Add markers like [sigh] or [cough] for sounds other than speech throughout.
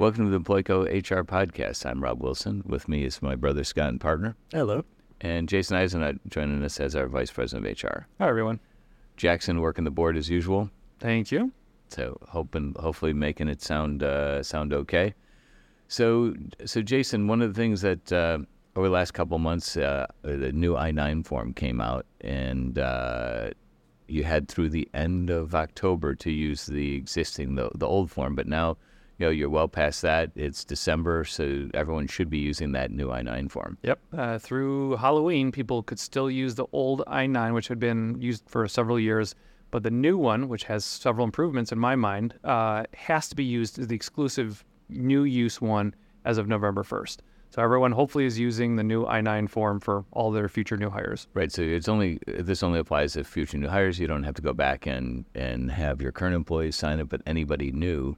Welcome to the Employco HR podcast. I'm Rob Wilson. With me is my brother Scott and partner, Hello. and Jason Eisenhut joining us as our vice president of HR. Hi, everyone. Jackson working the board as usual. Thank you. So hoping, hopefully, making it sound uh, sound okay. So, so Jason, one of the things that uh, over the last couple months, uh, the new I nine form came out, and uh, you had through the end of October to use the existing the, the old form, but now you know you're well past that. It's December, so everyone should be using that new I nine form. Yep. Uh, through Halloween, people could still use the old I 9, which had been used for several years. But the new one, which has several improvements in my mind, uh, has to be used as the exclusive new use one as of November 1st. So everyone hopefully is using the new I 9 form for all their future new hires. Right. So it's only this only applies to future new hires. You don't have to go back and and have your current employees sign it, but anybody new.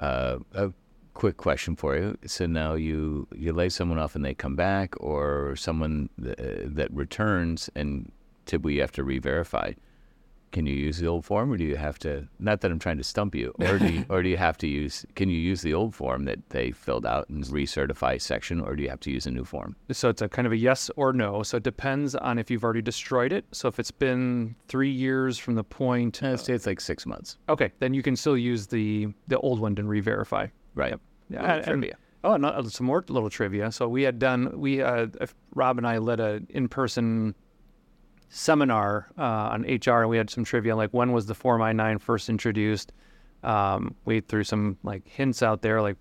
Uh, a quick question for you. So now you you lay someone off and they come back, or someone th- that returns and typically you have to re-verify. Can you use the old form, or do you have to? Not that I'm trying to stump you, or do you, [laughs] or do you have to use? Can you use the old form that they filled out and recertify section, or do you have to use a new form? So it's a kind of a yes or no. So it depends on if you've already destroyed it. So if it's been three years from the point, Uh, say it's like six months. okay, then you can still use the the old one and re-verify. Right. Yeah, Little and- and- oh, and some more little trivia. So we had done we uh, if Rob and I led a in-person seminar uh, on HR, and we had some trivia like when was the Form I nine first introduced. Um, we threw some like hints out there, like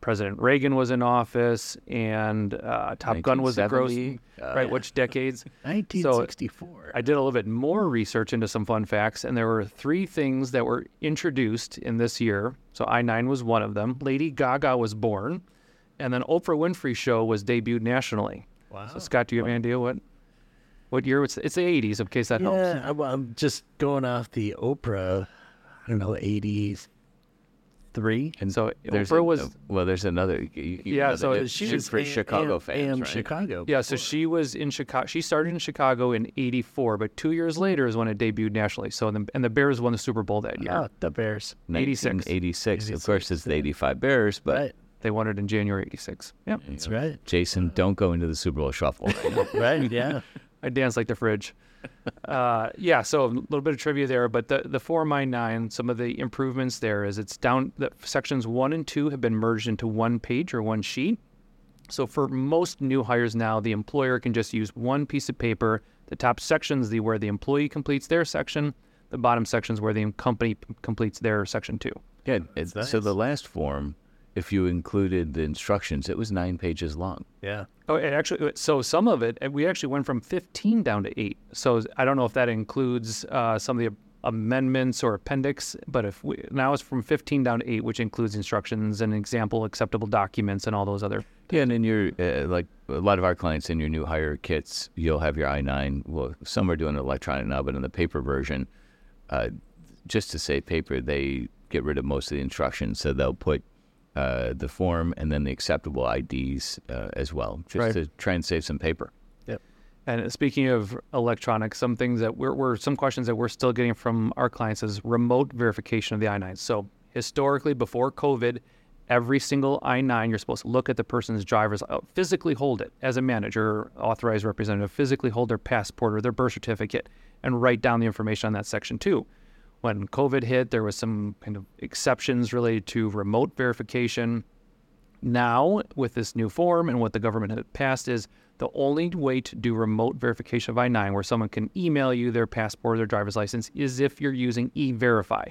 President Reagan was in office, and uh, Top Gun was the gross uh, right. Which decades? [laughs] 1964. I did a little bit more research into some fun facts, and there were three things that were introduced in this year. So I 9 was one of them. Lady Gaga was born, and then Oprah Winfrey Show was debuted nationally. wow. So, Scott, do you have any idea what what year? It's, it's the 80s, in case that helps. yeah, I'm, I'm just going off the Oprah, I don't know, 80s. Three And So there's Oprah a- was. well. There's another. you- you Yeah, know, so that- She was for A- Chicago AM, fans, AM right? Chicago. Yeah, so she was in Chicago. She started in Chicago in '84, but two years later is when it debuted nationally. So, the, and the Bears won the Super Bowl that year. Oh, the Bears. 86. 86. Of course, it's the 85 Bears, but Right. They won it in January '86. Yeah. That's right. Jason, don't go into the Super Bowl shuffle. [laughs] Right. Yeah. I dance like the fridge. [laughs] uh, yeah, so a little bit of trivia there, but the the Form I nine, some of the improvements there is it's down. The sections one and two have been merged into one page or one sheet. So for most new hires now, the employer can just use one piece of paper. The top sections the where the employee completes their section. The bottom sections where the company p- completes their section two. yeah. it's- So the last form, if you included the instructions, it was nine pages long. Yeah. Oh, it actually, so some of it, we actually went from 15 down to eight. So I don't know if that includes uh, some of the amendments or appendix, but if we, now it's from 15 down to eight, which includes instructions and example acceptable documents and all those other. Yeah, and in your uh, like a lot of our clients in your new hire kits, you'll have your I nine. Well, some are doing it electronic now, but in the paper version, uh, just to save paper, they get rid of most of the instructions. So they'll put uh, the form and then the acceptable IDs uh, as well, just Right. to try and save some paper. Yep. And speaking of electronics, some things that we're, we're some questions that we're still getting from our clients is remote verification of the I 9. So historically, before COVID, every single I 9, you're supposed to look at the person's driver's, uh, physically hold it as a manager, authorized representative, physically hold their passport or their birth certificate and write down the information on that section too. When COVID hit, there was some kind of exceptions related to remote verification. Now, with this new form and what the government had passed, is the only way to do remote verification of I 9, where someone can email you their passport or their driver's license, is if you're using e verify.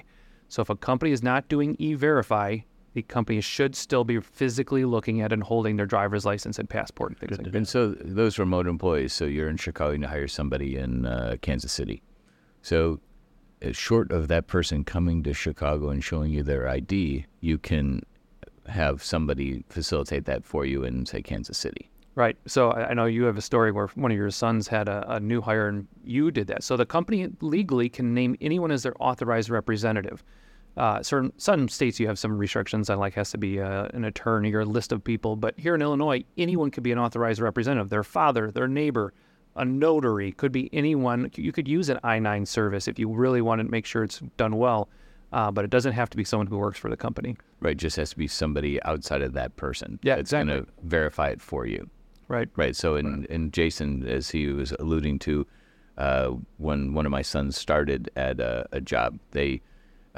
So, if a company is not doing e verify, the company should still be physically looking at and holding their driver's license and passport and things like that. And so those remote employees, so you're in Chicago and you hire somebody in uh, Kansas City. So short of that person coming to Chicago and showing you their ID, you can have somebody facilitate that for you in, say, Kansas City. Right. So I know you have a story where one of your sons had a, a new hire and you did that. So the company legally can name anyone as their authorized representative. Uh, certain some states you have some restrictions that like has to be uh, an attorney or a list of people, but here in Illinois, anyone could be an authorized representative. Their father, their neighbor, a notary could be anyone. You could use an I nine service if you really want to make sure it's done well. uh, but it doesn't have to be someone who works for the company. Right. Just has to be somebody outside of that person. Yeah, that's going exactly. to verify it for you. Right. Right. So, in, in Jason, as he was alluding to, uh, when one of my sons started at a, a job, they,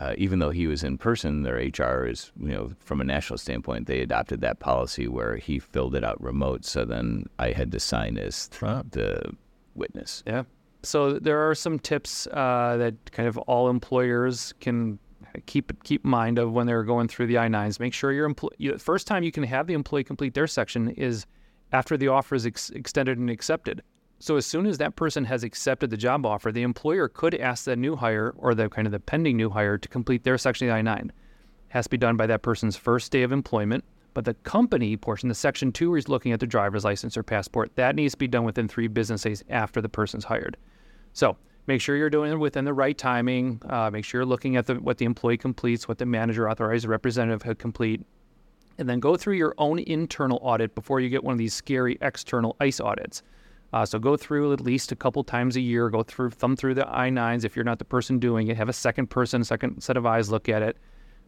uh, even though he was in person, their HR is, you know, from a national standpoint, they adopted that policy where he filled it out remote. So then I had to sign as Wow. the witness. Yeah. So there are some tips uh, that kind of all employers can keep keep in mind of when they're going through the I-9s. Make sure your employee you, first time you can have the employee complete their section is after the offer is ex- extended and accepted. So as soon as that person has accepted the job offer, the employer could ask the new hire or the kind of the pending new hire to complete their section of the I-9. Has to be done by that person's first day of employment. But the company portion, the section two, where he's looking at the driver's license or passport, that needs to be done within three business days after the person's hired. So make sure you're doing it within the right timing. Uh, make sure you're looking at the, what the employee completes, what the manager authorized representative had complete, and then go through your own internal audit before you get one of these scary external ICE audits. Uh, so go through at least a couple times a year. Go through, thumb through the I-9s if you're not the person doing it. Have a second person, second set of eyes look at it.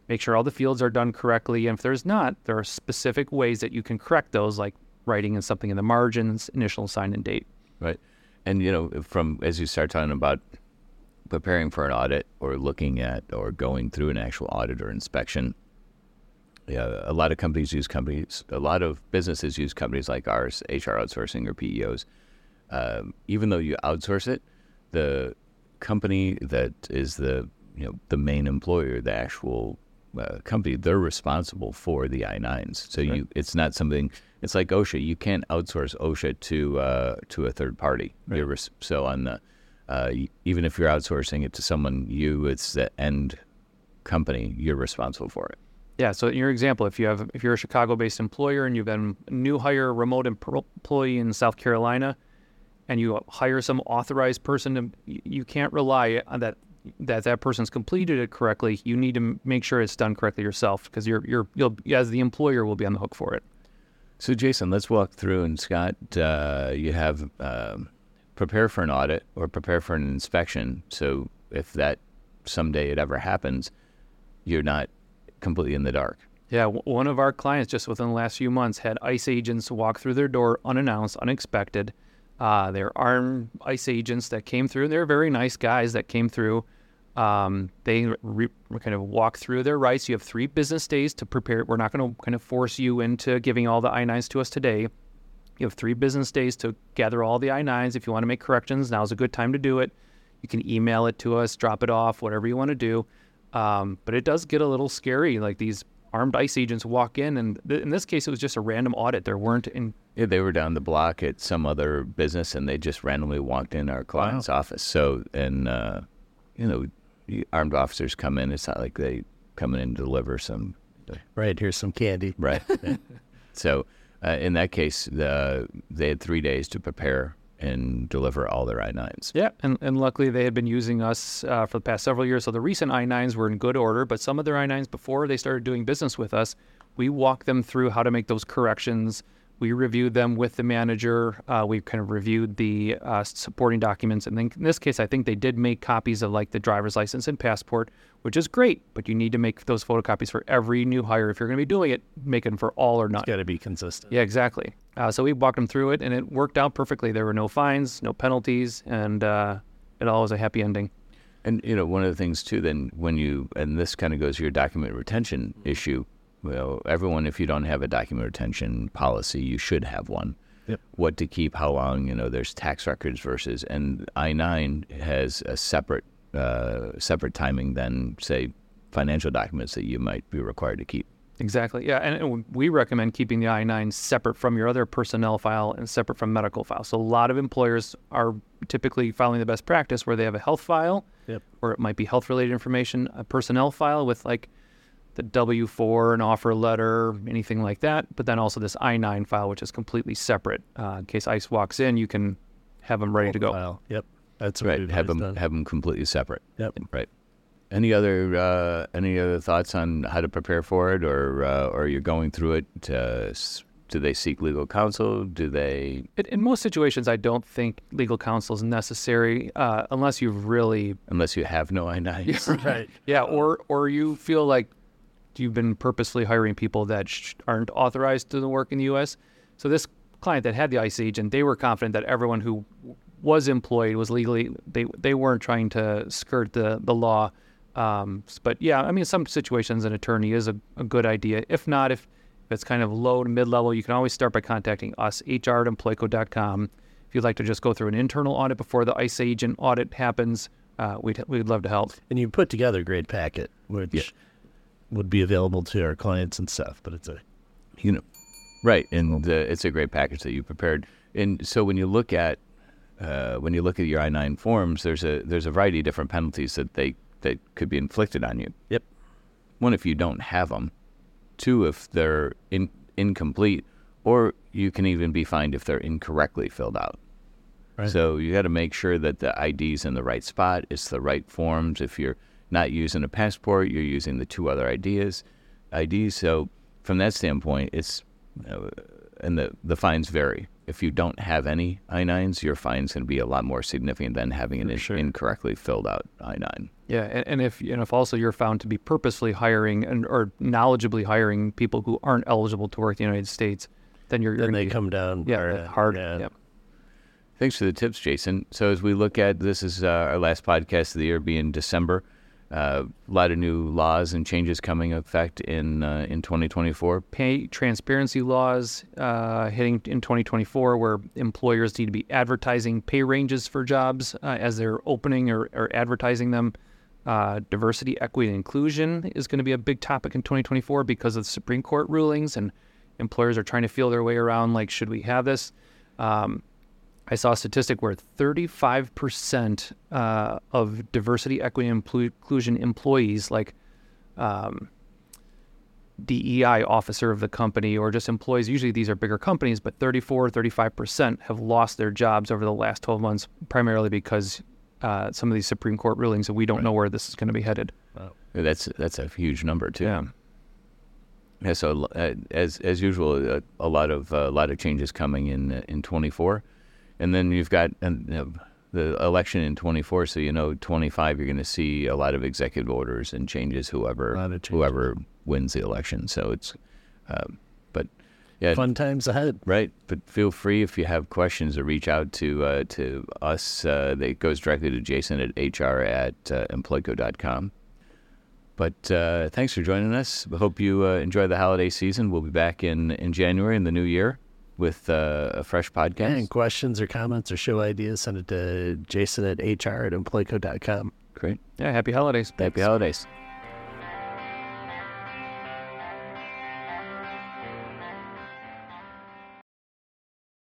Make sure all the fields are done correctly. And if there's not, there are specific ways that you can correct those, like writing in something in the margins, initial sign and date. Right. And, you know, from as you start talking about preparing for an audit or looking at or going through an actual audit or inspection, yeah, a lot of companies use companies, a lot of businesses use companies like ours, HR outsourcing or PEOs. Um, even though you outsource it, the company that is the you know the main employer, the actual uh, company, they're responsible for the I nines. So you, it's not something. It's like OSHA. You can't outsource OSHA to uh, to a third party. You're res- so on the uh, even if you're outsourcing it to someone, you it's the end company. You're responsible for it. Yeah. So in your example, if you have if you're a Chicago-based employer and you've been a new hire remote em- employee in South Carolina, and you hire some authorized person, to, you can't rely on that that that person's completed it correctly. You need to make sure it's done correctly yourself because you're you're you'll as the employer will be on the hook for it. So, Jason, let's walk through. And Scott, uh, you have um, prepare for an audit or prepare for an inspection. So, if that someday it ever happens, you're not completely in the dark. Yeah, w- one of our clients just within the last few months had ICE agents walk through their door unannounced, unexpected. Uh, they're armed ICE agents that came through. They're very nice guys that came through. Um, they re- kind of walk through their rights. You have three business days to prepare. We're not going to kind of force you into giving all the I-9s to us today. You have three business days to gather all the I-9s. If you want to make corrections, now's a good time to do it. You can email it to us, drop it off, whatever you want to do. Um, but it does get a little scary. Like these armed ICE agents walk in, and th- in this case, it was just a random audit. There weren't in. Yeah, they were down the block at some other business, and they just randomly walked in our client's office. So, and uh, you know, the armed officers come in. It's not like they come in and deliver some Right, here's some candy. Right. [laughs] so, uh, in that case, the, they had three days to prepare and deliver all their I nines. Yeah, and, and luckily they had been using us uh, for the past several years. So the recent I 9s were in good order, but some of their I 9s before they started doing business with us, we walked them through how to make those corrections. We reviewed them with the manager. Uh, we kind of reviewed the uh, supporting documents. And then in this case, I think they did make copies of like the driver's license and passport, which is great, but you need to make those photocopies for every new hire. If you're going to be doing it, make them for all or none. It's got to be consistent. Yeah, exactly. Uh, so we walked them through it, and it worked out perfectly. There were no fines, no penalties, and uh, it all was a happy ending. And you know, one of the things too, then when you and this kind of goes to your document retention issue. Well, everyone, if you don't have a document retention policy, you should have one. Yep. What to keep, how long, you know, there's tax records versus, and I nine has a separate uh, separate timing than say financial documents that you might be required to keep. Exactly. Yeah, and, and we recommend keeping the I-9 separate from your other personnel file and separate from medical file. So a lot of employers are typically following the best practice where they have a health file, Yep. or it might be health-related information, a personnel file with like the W-4, an offer letter, anything like that. But then also this I-9 file, which is completely separate. Uh, in case ICE walks in, you can have them ready to go. File. Yep. That's Right. we've them done. have them completely separate. Yep. Right. Any other uh, any other thoughts on how to prepare for it, or uh, or you're going through it? Uh, s- Do they seek legal counsel? Do they, In, in most situations, I don't think legal counsel is necessary uh, unless you've really, unless you have no I nine. [laughs] Right. yeah, or or you feel like you've been purposely hiring people that sh- aren't authorized to work in the U.S. So this client that had the ICE agent, they were confident that everyone who was employed was legally they they weren't trying to skirt the the law. Um, but yeah, I mean, in some situations, an attorney is a, a good idea. If not, if, if it's kind of low to mid level, you can always start by contacting us, hr at employco.com. If you'd like to just go through an internal audit before the ICE agent audit happens, uh, we'd, we'd love to help. And you put together a great packet, which Yeah. Would be available to our clients and stuff. But it's a you know, right? And uh, it's a great package that you prepared. And so when you look at uh, when you look at your I nine forms, there's a there's a variety of different penalties that they that could be inflicted on you. yep. One, if you don't have them. Two, if they're in, incomplete, or you can even be fined if they're incorrectly filled out. Right. So you got to make sure that the ID's in the right spot. It's the right forms. If you're not using a passport, you're using the two other ideas, IDs. So from that standpoint, it's uh, and the the fines vary. If you don't have any I-9s, your fine's going to be a lot more significant than having an in- sure. incorrectly filled out I-9. Yeah, and, and if and if also you're found to be purposely hiring and or knowledgeably hiring people who aren't eligible to work in the United States, then you're, you're Then they be- come down yeah hard. hard. Yeah. Yeah. Thanks for the tips, Jason. So as we look at this is uh, our last podcast of the year, being December. Uh, a lot of new laws and changes coming effect in uh, in 2024. pay transparency laws uh, hitting in 2024, where employers need to be advertising pay ranges for jobs uh, as they're opening or, or advertising them. Uh, diversity, equity, and inclusion is going to be a big topic in 2024 because of the Supreme Court rulings, and employers are trying to feel their way around. Like, should we have this? Um, I saw a statistic where 35% uh, of diversity, equity, and inclusion employees, like um, DEI officer of the company or just employees, usually these are bigger companies, but 34, 35% have lost their jobs over the last 12 months, primarily because uh, some of these Supreme Court rulings, and we don't know where this is going to be headed. That's that's a huge number too. Yeah. Yeah, so uh, as as usual, uh, a lot of uh, a lot of changes coming in uh, in 24, and then you've got you know, the election in 24. So you know, 25, you're going to see a lot of executive orders and changes. Whoever A lot of changes. whoever wins the election. So it's, uh, but yeah, Fun times ahead. right. But feel free if you have questions to reach out to uh, to us. Uh, that goes directly to Jason at hr at uh, employco.com. But uh, thanks for joining us. We hope you uh, enjoy the holiday season. We'll be back in, in January in the new year with uh, a fresh podcast. And questions or comments or show ideas, send it to jason at hr at employco.com. Great. Yeah. Happy holidays. Happy holidays.